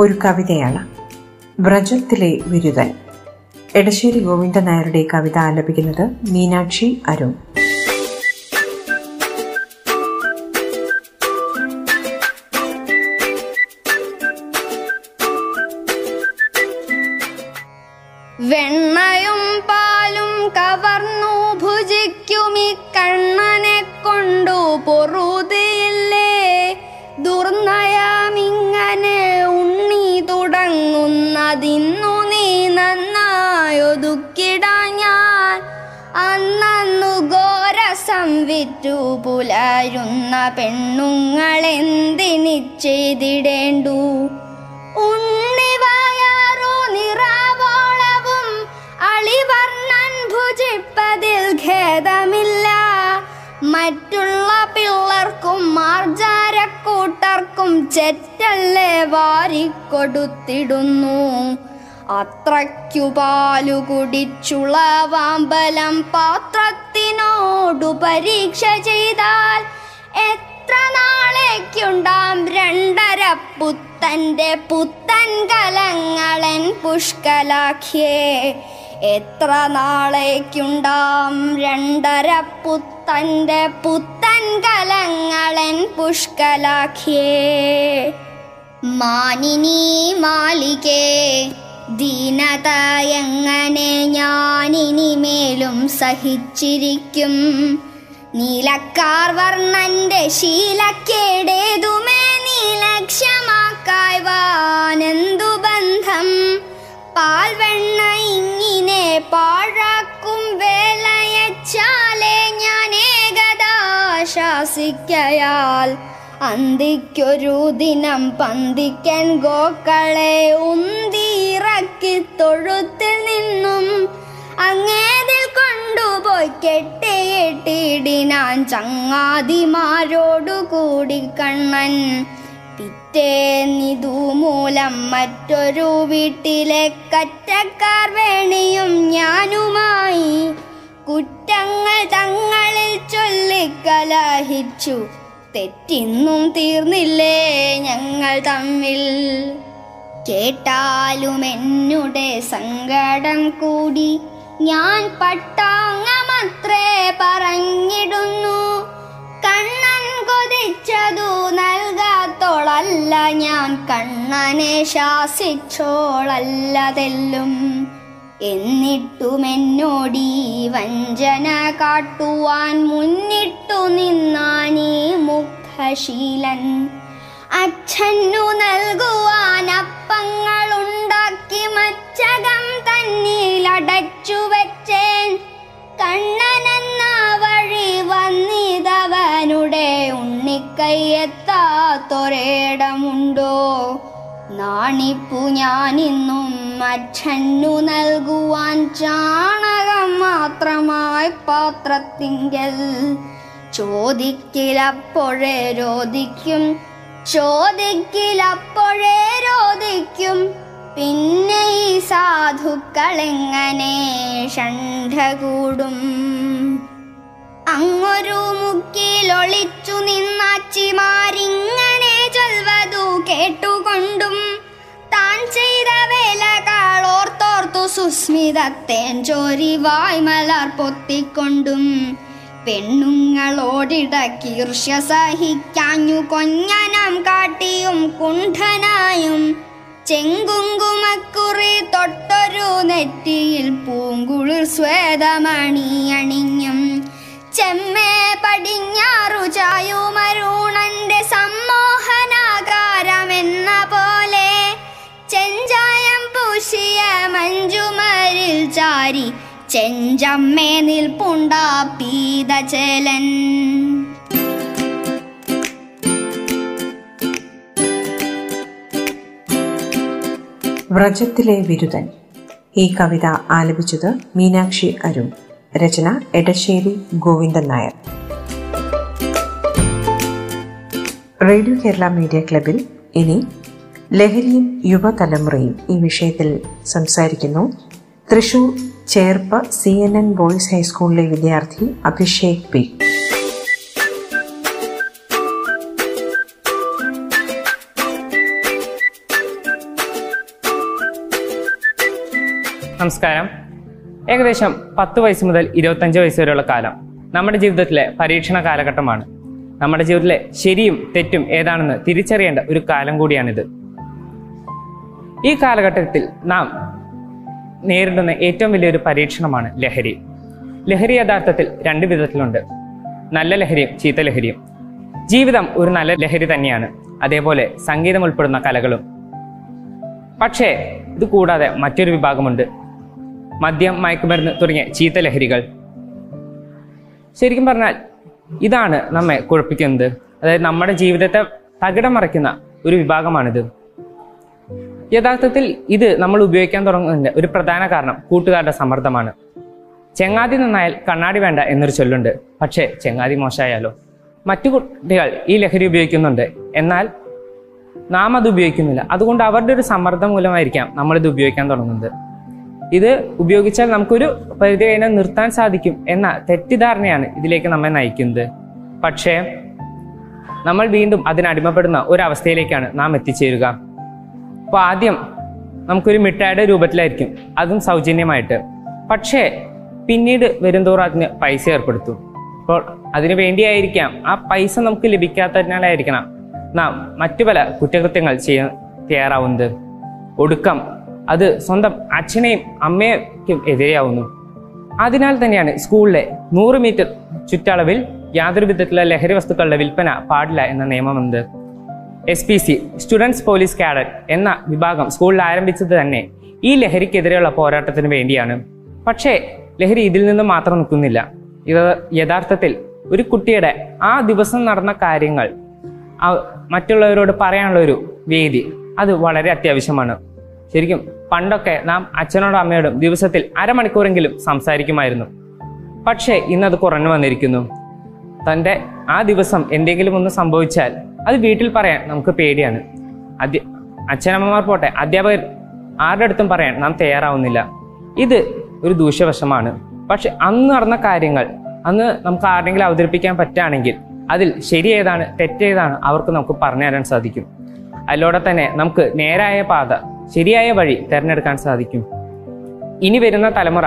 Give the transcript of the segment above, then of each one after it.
ഒരു കവിതയാണ്. വ്രജത്തിലെ ബിരുദൻ എടശ്ശേരി ഗോവിന്ദൻ നായരുടെ കവിത ആലപിക്കുന്നത് മീനാക്ഷി അരുൺ. ഘോരസം വിറ്റു പുലരുന്ന പെണ്ണുങ്ങളെന്തിനി ചെയ്തിടേണ്ടു ഉണ്ണിവായാറോ നിറാവോളവും അളിവർണൻ ഭുജിപ്പതിൽ ഖേദമില്ല. മറ്റുള്ള പിള്ളർക്കും മാർജാരക്കൂട്ടർക്കും ചെറ്റല്ലേ വാരിക്കൊടുത്തിടുന്നു. അത്രയ്ക്കു പാലു കുടിച്ചുള്ള വാമ്പലം പാത്രത്തിനോടു പരീക്ഷ ചെയ്താൽ എത്ര നാളേക്കുണ്ടാം രണ്ടര പുത്തന്റെ പുത്തൻ കലങ്ങളൻ പുഷ്കലാഖ്യേ. എത്ര നാളേക്കുണ്ടാം രണ്ടര പുത്തന്റെ പുത്തൻ കലങ്ങളൻ പുഷ്കലാഖ്യേ. മാനിനീ മാലികേ ദീനത ഞാനിനി മേലും സഹിച്ചിരിക്കും. നീലക്കാർ വർണന്റെ ശീലക്കേടേതുമേ നീലക്ഷമാക്കായ് വാനന്തു ബന്ധം? പാൽവെണ്ണ ഇങ്ങിനെ പാഴാക്കും വേലയച്ചാലേ ഞാൻ ഏകദാ ശാസിക്കയാൽ അന്തിക്കൊരു ദിനം പന്തിക്കൻ ഗോക്കളെ ഉന്തിയിറക്കി തൊഴുത്തിൽ നിന്നും അങ്ങേതിൽ കൊണ്ടുപോയി കെട്ടിയിട്ടിടിനാൻ ചങ്ങാതിമാരോടു കൂടി കണ്ണൻ. പിറ്റേന്നിതു മൂലം മറ്റൊരു വീട്ടിലെ കറ്റക്കാർ വേണിയും ഞാനുമായി. കുറ്റങ്ങൾ തങ്ങളിൽ ചൊല്ലിക്കലഹിച്ചു തെറ്റിന്നും തീർന്നില്ലേ ഞങ്ങൾ തമ്മിൽ? കേട്ടാലും എന്നുടെ സങ്കടം കൂടി. ഞാൻ പട്ടാങ്ങമത്രേ പറഞ്ഞിടുന്നു. കണ്ണൻ കൊതിച്ചതു നൽകാത്തോളല്ല ഞാൻ. കണ്ണനെ ശാസിച്ചോളല്ലതെല്ലും. എന്നിട്ടും എന്നോടീ വഞ്ചന കാട്ടുവാൻ മുന്നിട്ടു മുഗ്ധശീലൻ അച്ഛനു ഉണ്ടാക്കി മച്ചകം തന്നിലടച്ചു വെച്ചേൻ. കണ്ണനെന്ന വഴി വന്നിതവനുടെ ഉണ്ണിക്കയ്യെത്താത്തൊരേടമുണ്ടോ നാണിപ്പു ഞാനിന്നും അച്ഛനു നൽകുവാൻ ചാണകം മാത്രമായി പാത്രത്തിങ്കൽ. ചോദിക്കിലപ്പോഴേ രോദിക്കും ചോദിക്കിലപ്പോഴേ രോദിക്കും. പിന്നെ ഈ സാധുക്കളെങ്ങനെ എങ്ങനെ കൂടും അങ്ങൊരു മുക്കിലൊളിച്ചു നിന്നാച്ചിമാരിങ്ങനെ ചൊൽവതു കേട്ടുകൊണ്ടും താൻ ചെയ്ത വേലകളോർത്തോർത്തു സുസ്മിതത്തേൻ ചോരി വായ്മലർ പൊത്തിക്കൊണ്ടും. പെണ്ണുങ്ങളോടിടക്കീർഷ്യ സഹിക്കാഞ്ഞു കൊഞ്ഞനം കാട്ടിയും കുണ്ഠനായും. ചെങ്കുങ്കുമക്കുറി തൊട്ടൊരു നെറ്റിയിൽ പൂങ്കുളിർ സ്വേതമണി അണിഞ്ഞും. ചെമ്മേ പടിഞ്ഞാറു ചായുമരുണന്റെ സമ്മോഹനാകാരമെന്ന പോലെ. ചെഞ്ചായം പൂശിയ മഞ്ജുമരിൽ ചാരി ചെഞ്ചമ്മേ നിൽപ്പുണ്ടാ പീതചലൻ. വ്രജത്തിലെ വിരുദൻ ഈ കവിത ആലപിച്ചത് മീനാക്ഷി അരുൺ. രചന എടശ്ശേരി ഗോവിന്ദൻ നായർ. റേഡിയോ കേരള മീഡിയ ക്ലബിൽ ഇനി ലഹരിയും യുവതലമുറയും ഈ വിഷയത്തിൽ സംസാരിക്കുന്നു. Thrissur Cherpu C N N boys ഹൈസ്കൂളിലെ വിദ്യാർത്ഥി അഭിഷേക് പി. നമസ്കാരം. ഏകദേശം പത്ത് വയസ്സ് മുതൽ ഇരുപത്തഞ്ച് വയസ്സ് വരെയുള്ള കാലം നമ്മുടെ ജീവിതത്തിലെ പരീക്ഷണ കാലഘട്ടമാണ്. നമ്മുടെ ജീവിതത്തിലെ ശരിയും തെറ്റും ഏതാണെന്ന് തിരിച്ചറിയേണ്ട ഒരു കാലം കൂടിയാണിത്. ഈ കാലഘട്ടത്തിൽ നാം നേരിടുന്ന ഏറ്റവും വലിയൊരു പരീക്ഷണമാണ് ലഹരി. ലഹരി യഥാർത്ഥത്തിൽ രണ്ട് വിധത്തിലുണ്ട്. നല്ല ലഹരിയും ചീത്ത ലഹരിയും. ജീവിതം ഒരു നല്ല ലഹരി തന്നെയാണ്. അതേപോലെ സംഗീതം ഉൾപ്പെടുന്ന കലകളും. പക്ഷേ ഇത് കൂടാതെ മറ്റൊരു വിഭാഗമുണ്ട്. മദ്യം മയക്കുമരുന്ന് തുടങ്ങിയ ചീത്ത ലഹരികൾ. ശരിക്കും പറഞ്ഞാൽ ഇതാണ് നമ്മെ കുഴപ്പിക്കുന്നത്. അതായത് നമ്മുടെ ജീവിതത്തെ തകിടം മറിക്കുന്ന ഒരു വിഭാഗമാണിത്. യഥാർത്ഥത്തിൽ ഇത് നമ്മൾ ഉപയോഗിക്കാൻ തുടങ്ങുന്നതിന്റെ ഒരു പ്രധാന കാരണം കൂട്ടുകാരുടെ സമ്മർദ്ദമാണ്. ചെങ്ങാതി നന്നായാൽ കണ്ണാടി വേണ്ട എന്നൊരു ചൊല്ലുണ്ട്. പക്ഷേ ചെങ്ങാതി മോശമായാലോ? മറ്റു കുട്ടികൾ ഈ ലഹരി ഉപയോഗിക്കുന്നുണ്ട്. എന്നാൽ നാം അത് ഉപയോഗിക്കുന്നില്ല. അതുകൊണ്ട് അവരുടെ ഒരു സമ്മർദ്ദം മൂലമായിരിക്കാം നമ്മളിത് ഉപയോഗിക്കാൻ തുടങ്ങുന്നത്. ഇത് ഉപയോഗിച്ചാൽ നമുക്കൊരു പരിധി കഴിഞ്ഞാൽ നിർത്താൻ സാധിക്കും എന്ന തെറ്റിദ്ധാരണയാണ് ഇതിലേക്ക് നമ്മെ നയിക്കുന്നത്. പക്ഷേ നമ്മൾ വീണ്ടും അതിനടിമപ്പെടുന്ന ഒരവസ്ഥയിലേക്കാണ് നാം എത്തിച്ചേരുക. അപ്പോൾ ആദ്യം നമുക്കൊരു മിഠായിയുടെ രൂപത്തിലായിരിക്കും. അതും സൗജന്യമായിട്ട്. പക്ഷേ പിന്നീട് വരുംതോറും അതിന് പൈസ ഏർപ്പെടുത്തും. അപ്പോൾ അതിനു വേണ്ടിയായിരിക്കാം ആ പൈസ നമുക്ക് ലഭിക്കാത്തതിനാലായിരിക്കണം നാം മറ്റു പല കുറ്റകൃത്യങ്ങൾ ചെയ്യാൻ തയ്യാറാവുന്നത്. ഒടുക്കം അത് സ്വന്തം അച്ഛനെയും അമ്മയ്ക്കും എതിരെയാവുന്നു. അതിനാൽ തന്നെയാണ് സ്കൂളിലെ നൂറ് മീറ്റർ ചുറ്റളവിൽ യാതൊരു വിധത്തിലുള്ള ലഹരി വസ്തുക്കളുടെ വിൽപ്പന പാടില്ല എന്ന നിയമമുണ്ട് S P C students police cadet എന്ന വിഭാഗം സ്കൂളിൽ ആരംഭിച്ചത് തന്നെ ഈ ലഹരിക്കെതിരെയുള്ള പോരാട്ടത്തിന് വേണ്ടിയാണ്. പക്ഷേ ലഹരി ഇതിൽ നിന്ന് മാത്രം നിൽക്കുന്നില്ല. ഇത് യഥാർത്ഥത്തിൽ ഒരു കുട്ടിയുടെ ആ ദിവസം നടന്ന കാര്യങ്ങൾ മറ്റുള്ളവരോട് പറയാനുള്ള ഒരു വേദി അത് വളരെ അത്യാവശ്യമാണ്. ശരിക്കും പണ്ടൊക്കെ നാം അച്ഛനോടും അമ്മയോടും ദിവസത്തിൽ അരമണിക്കൂറെങ്കിലും സംസാരിക്കുമായിരുന്നു. പക്ഷേ ഇന്നത് കുറഞ്ഞു വന്നിരിക്കുന്നു. തന്റെ ആ ദിവസം എന്തെങ്കിലും ഒന്ന് സംഭവിച്ചാൽ അത് വീട്ടിൽ പറയാൻ നമുക്ക് പേടിയാണ്. അധ്യ അച്ഛനമ്മമാർ പോട്ടെ അധ്യാപകർ ആരുടെ അടുത്തും പറയാൻ നാം തയ്യാറാവുന്നില്ല. ഇത് ഒരു ദൂഷ്യവശമാണ്. പക്ഷെ അന്ന് നടന്ന കാര്യങ്ങൾ അന്ന് നമുക്ക് ആരുടെങ്കിലും അവതരിപ്പിക്കാൻ പറ്റുകയാണെങ്കിൽ അതിൽ ശരി ഏതാണ് തെറ്റേതാണ് അവർക്ക് നമുക്ക് പറഞ്ഞു തരാൻ സാധിക്കും. അതിലൂടെ തന്നെ നമുക്ക് നേരായ പാത ശരിയായ വഴി തിരഞ്ഞെടുക്കാൻ സാധിക്കും. ഇനി വരുന്ന തലമുറ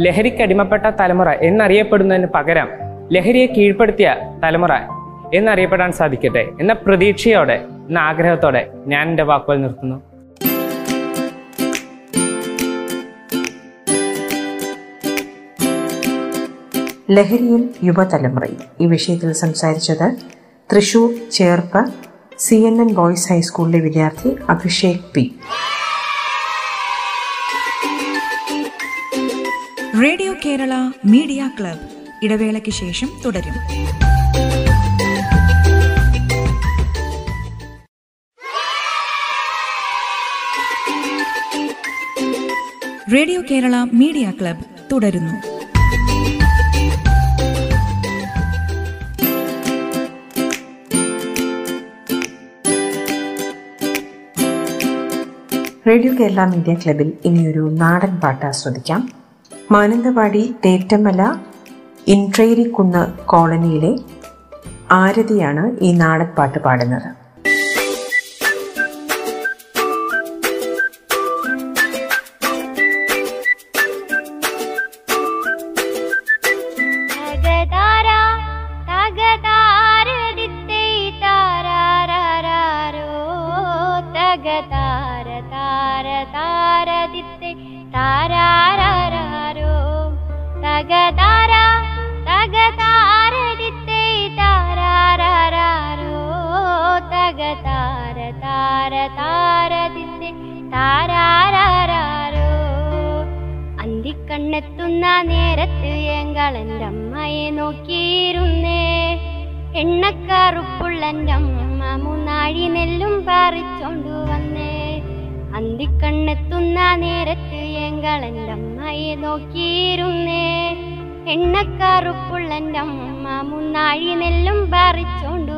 ലഹരിക്കടിമപ്പെട്ട തലമുറ എന്നറിയപ്പെടുന്നതിന് പകരം ലഹരിയെ കീഴ്പ്പെടുത്തിയ തലമുറ എന്നറിയപ്പെടാൻ സാധിക്കട്ടെ എന്ന പ്രതീക്ഷയോടെ എന്ന ആഗ്രഹത്തോടെ ഞാൻ എന്റെ വാക്കുകൾ നിർത്തുന്നു. ലഹരിയിൽ യുവതലമുറയിൽ ഈ വിഷയത്തിൽ സംസാരിച്ചത് Thrissur Cherpu C N N boys ഹൈസ്കൂളിലെ വിദ്യാർത്ഥി Abhishek P. Radio Kerala media club. ഇടവേളയ്ക്ക് ശേഷം തുടരും. റേഡിയോ കേരള മീഡിയ ക്ലബ് തുടരുന്നു. റേഡിയോ കേരള മീഡിയ ക്ലബിൽ ഇനിയൊരു നാടൻ പാട്ട് ആസ്വദിക്കാം. മാനന്തവാടി തേറ്റമല ഇൻട്രേരിക്കുന്ന് കോളനിയിലെ ആരതിയാണ് ഈ നാടൻ പാട്ട് പാടുന്നത്. തകതാര താര താരതിന്റെ താരാരാരോ അന്തിക്കണ്ണെത്തുന്ന നേരത്ത് എങ്കളെന്റെ അമ്മയെ നോക്കിയിരുന്നേ. എണ്ണക്കറുപ്പുള്ള എന്റെ അമ്മ മൂന്നാഴി നെല്ലും പറിച്ചോണ്ടു വന്നേ. അന്തിക്കണ്ണെത്തുന്ന നേരത്ത് എങ്കളെന്റെ അമ്മയെ നോക്കിയിരുന്നേ. എണ്ണക്കാറുപ്പുള്ളന്റെ അമ്മ മൂന്നാഴി നെല്ലും പറിച്ചോണ്ടു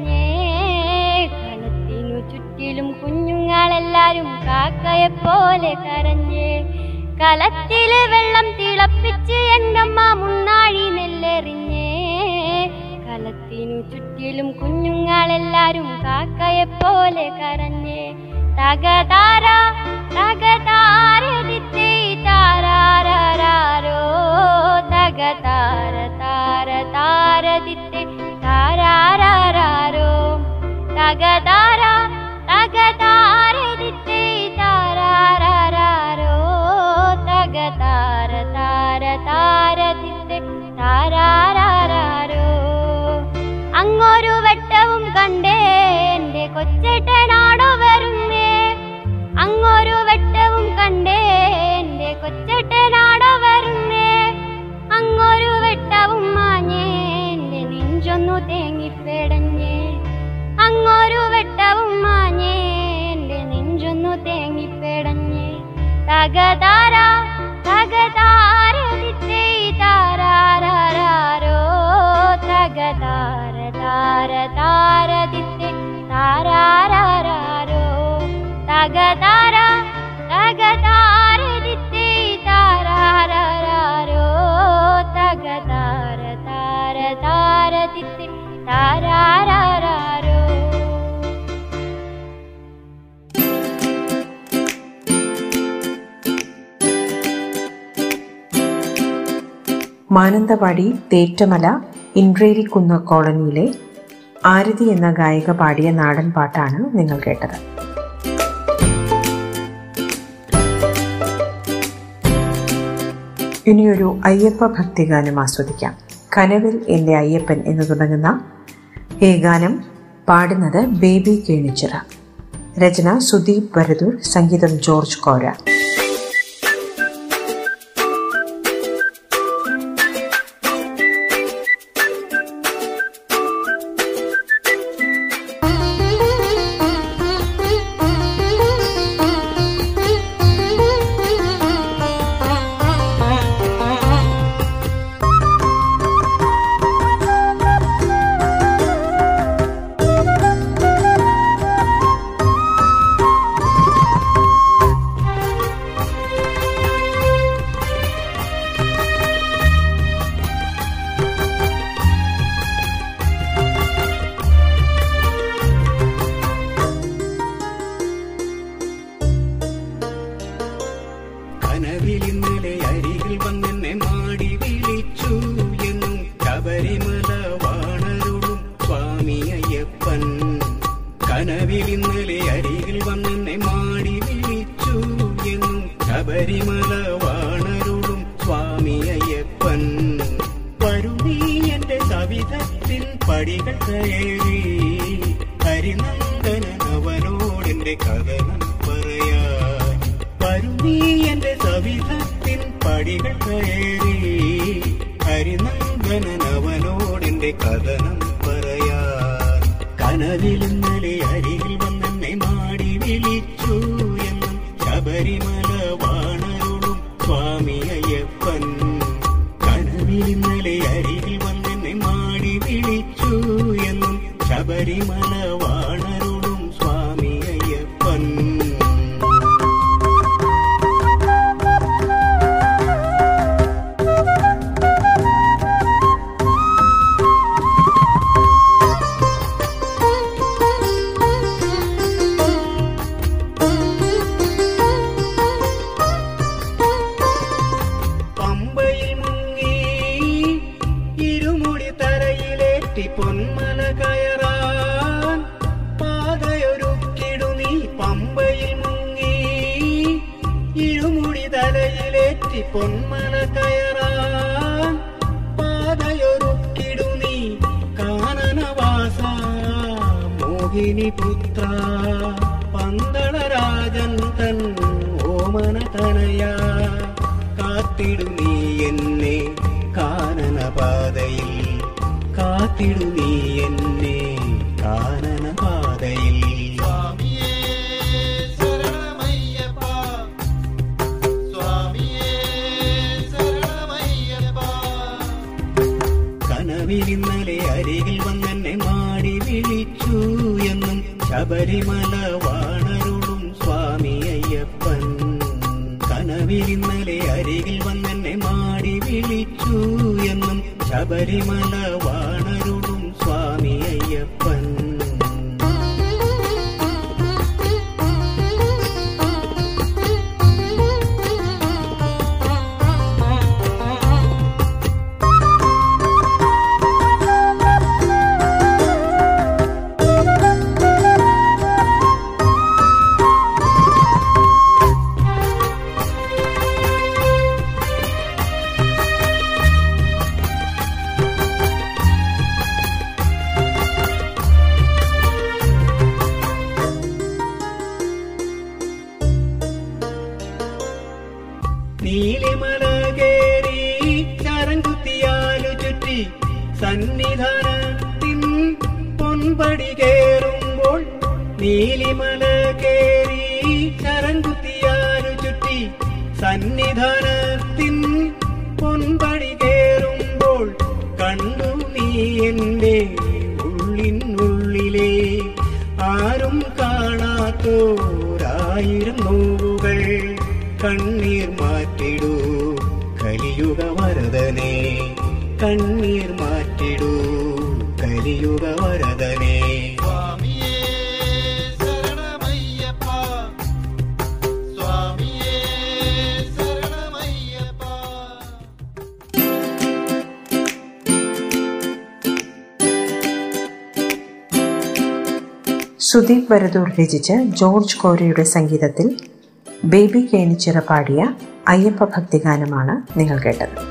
കാക്കയെ പോലെ കരഞ്ഞേ കലത്തിലെ വെള്ളം തിളപ്പിച്ച് എന്നമ്മ മുന്നാഴി നെല്ലെറിഞ്ഞേ കലത്തിനു ചുറ്റിലും കുഞ്ഞുങ്ങളെല്ലാരും കാക്കയെ പോലെ കരഞ്ഞേ തകതാര തകതാരദിത്തേ താരാരാരോ തകതാര താര താരദിത്തേ താരാരോ തകതാര കണ്ടേ എന്റെ കൊച്ചേട്ടനാടോ വരുന്നേ. അങ്ങൊരു വെട്ടവും കണ്ടേ എന്റെ കൊച്ചേട്ടനാടോ വരുന്നേ. അങ്ങൊരു വെട്ടവും മാഞ്ഞേ എന്റെ നെഞ്ചൊന്നു തേങ്ങിപ്പെടഞ്ഞേ. അങ്ങൊരു വെട്ടവും മാഞ്ഞേ എന്റെ നെഞ്ചൊന്നു തേങ്ങിപ്പെടഞ്ഞേ. തകതാര തകതാര താരാരാരോ തകതാര. താര താരദിത്തേ താര തക താരതിത്തെ താരാരാരോ തക താര താരദിത്തേ താരാരാരോ മാനന്തവാടി തേറ്റമല ഇൻട്രേരിക്കുന്ന് കോളനിയിലെ ആരതി എന്ന ഗായിക പാടിയ നാടൻ പാട്ടാണ് നിങ്ങൾ കേട്ടത്. ഇനിയൊരു അയ്യപ്പ ഭക്തിഗാനം ആസ്വദിക്കാം. കനവിൽ എന്റെ അയ്യപ്പൻ എന്ന് തുടങ്ങുന്ന ഈ ഗാനം പാടുന്നത് ബേബി കേണിച്ചിറ. രചന സുദീപ് വരദൂർ സംഗീതം ജോർജ് കോര. ഇന്നലെ അരികിൽ വന്നെന്നെ മാടി വിളിച്ചു. എന്നും ശബരിമല വാണരുളും സ്വാമി അയ്യപ്പൻ. വരുന്നീ എന്റെ സവിധത്തിൽ പടികൾ കയറി. ഹരിനന്ദനവനോടെന്റെ കഥനം പറയാ വരുന്നീ എന്റെ സവിധത്തിൻ പടികൾ കയറി. ഹരിനന്ദനവനോടെന്റെ കഥനം പറയാ കനവിൽ ഇന്നലെ അരികിൽ വിളിച്ചു എന്നും ശബരിമല പൊന്മല കയറാൻ പാതയൊരുക്കിടു നീ കാനനവാസ മോഹിനി പുത്ര. പന്തളരാജൻ തൻ ഓമന തനയ. കാത്തിടു നീ എന്നെ കാനനപാതയിൽ കാത്തിടു ശബരിമല വാണരുളും സ്വാമി അയ്യപ്പൻ കനവിലിന്നലെ അരികിൽ വന്നെന്നെ മാടി വിളിച്ചു എന്നും ശബരിമല വാണരുളും സന്നിധാനത്തിൻ പൊൻപടി കേറുമ്പോൾ നീലിമല കേറി ചരങ്കുത്തിയാലു ചുറ്റി സന്നിധാനത്തിൻ പൊൻപടി കേറുമ്പോൾ കണ്ടു നീ എന്റെ ഉള്ളിനുള്ളിലെ ആരും കാണാത്തോരായിരം നോവുകൾ കണ്ണീർ മാറ്റിടൂ കലിയുക വരദനെ കണ്ണീർ കലിയുഗ വരദനെ സുദീപ് വരദൂർ രചിച്ച് ജോർജ് കോരയുടെ സംഗീതത്തിൽ ബേബി കേണിച്ചിറ പാടിയ അയ്യപ്പ ഭക്തിഗാനമാണ് നിങ്ങൾ കേട്ടത്.